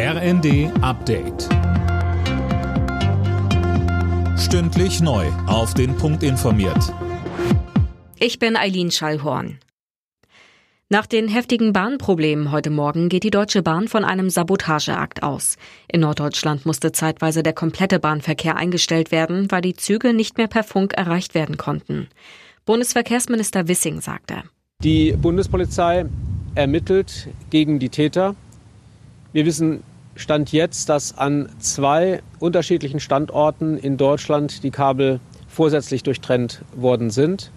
RND Update. Stündlich neu. Auf den Punkt informiert. Ich bin Eileen Schallhorn. Nach den heftigen Bahnproblemen heute Morgen geht die Deutsche Bahn von einem Sabotageakt aus. In Norddeutschland musste zeitweise der komplette Bahnverkehr eingestellt werden, weil die Züge nicht mehr per Funk erreicht werden konnten. Bundesverkehrsminister Wissing sagte. Die Bundespolizei ermittelt gegen die Täter. Wir wissen Stand jetzt, dass an zwei unterschiedlichen Standorten in Deutschland die Kabel vorsätzlich durchtrennt worden sind.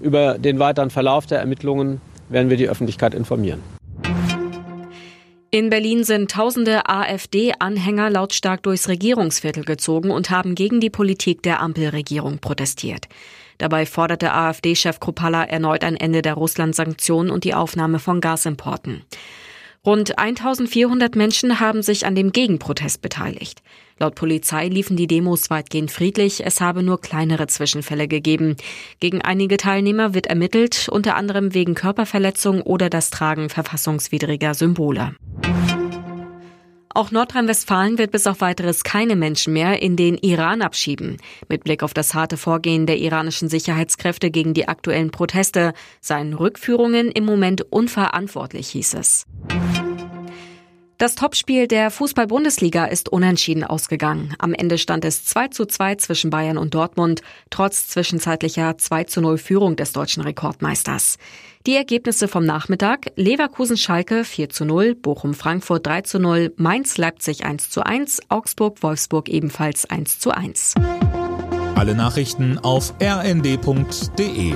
Über den weiteren Verlauf der Ermittlungen werden wir die Öffentlichkeit informieren. In Berlin sind tausende AfD-Anhänger lautstark durchs Regierungsviertel gezogen und haben gegen die Politik der Ampelregierung protestiert. Dabei forderte AfD-Chef Kropalla erneut ein Ende der Russland-Sanktionen und die Aufnahme von Gasimporten. Rund 1400 Menschen haben sich an dem Gegenprotest beteiligt. Laut Polizei liefen die Demos weitgehend friedlich, es habe nur kleinere Zwischenfälle gegeben. Gegen einige Teilnehmer wird ermittelt, unter anderem wegen Körperverletzung oder das Tragen verfassungswidriger Symbole. Auch Nordrhein-Westfalen wird bis auf weiteres keine Menschen mehr in den Iran abschieben. Mit Blick auf das harte Vorgehen der iranischen Sicherheitskräfte gegen die aktuellen Proteste seien Rückführungen im Moment unverantwortlich, hieß es. Das Topspiel der Fußball-Bundesliga ist unentschieden ausgegangen. Am Ende stand es 2 zu 2 zwischen Bayern und Dortmund, trotz zwischenzeitlicher 2 zu 0 Führung des deutschen Rekordmeisters. Die Ergebnisse vom Nachmittag Leverkusen-Schalke 4 zu 0, Bochum-Frankfurt 3 zu 0, Mainz-Leipzig 1 zu 1, Augsburg-Wolfsburg ebenfalls 1 zu 1. Alle Nachrichten auf rnd.de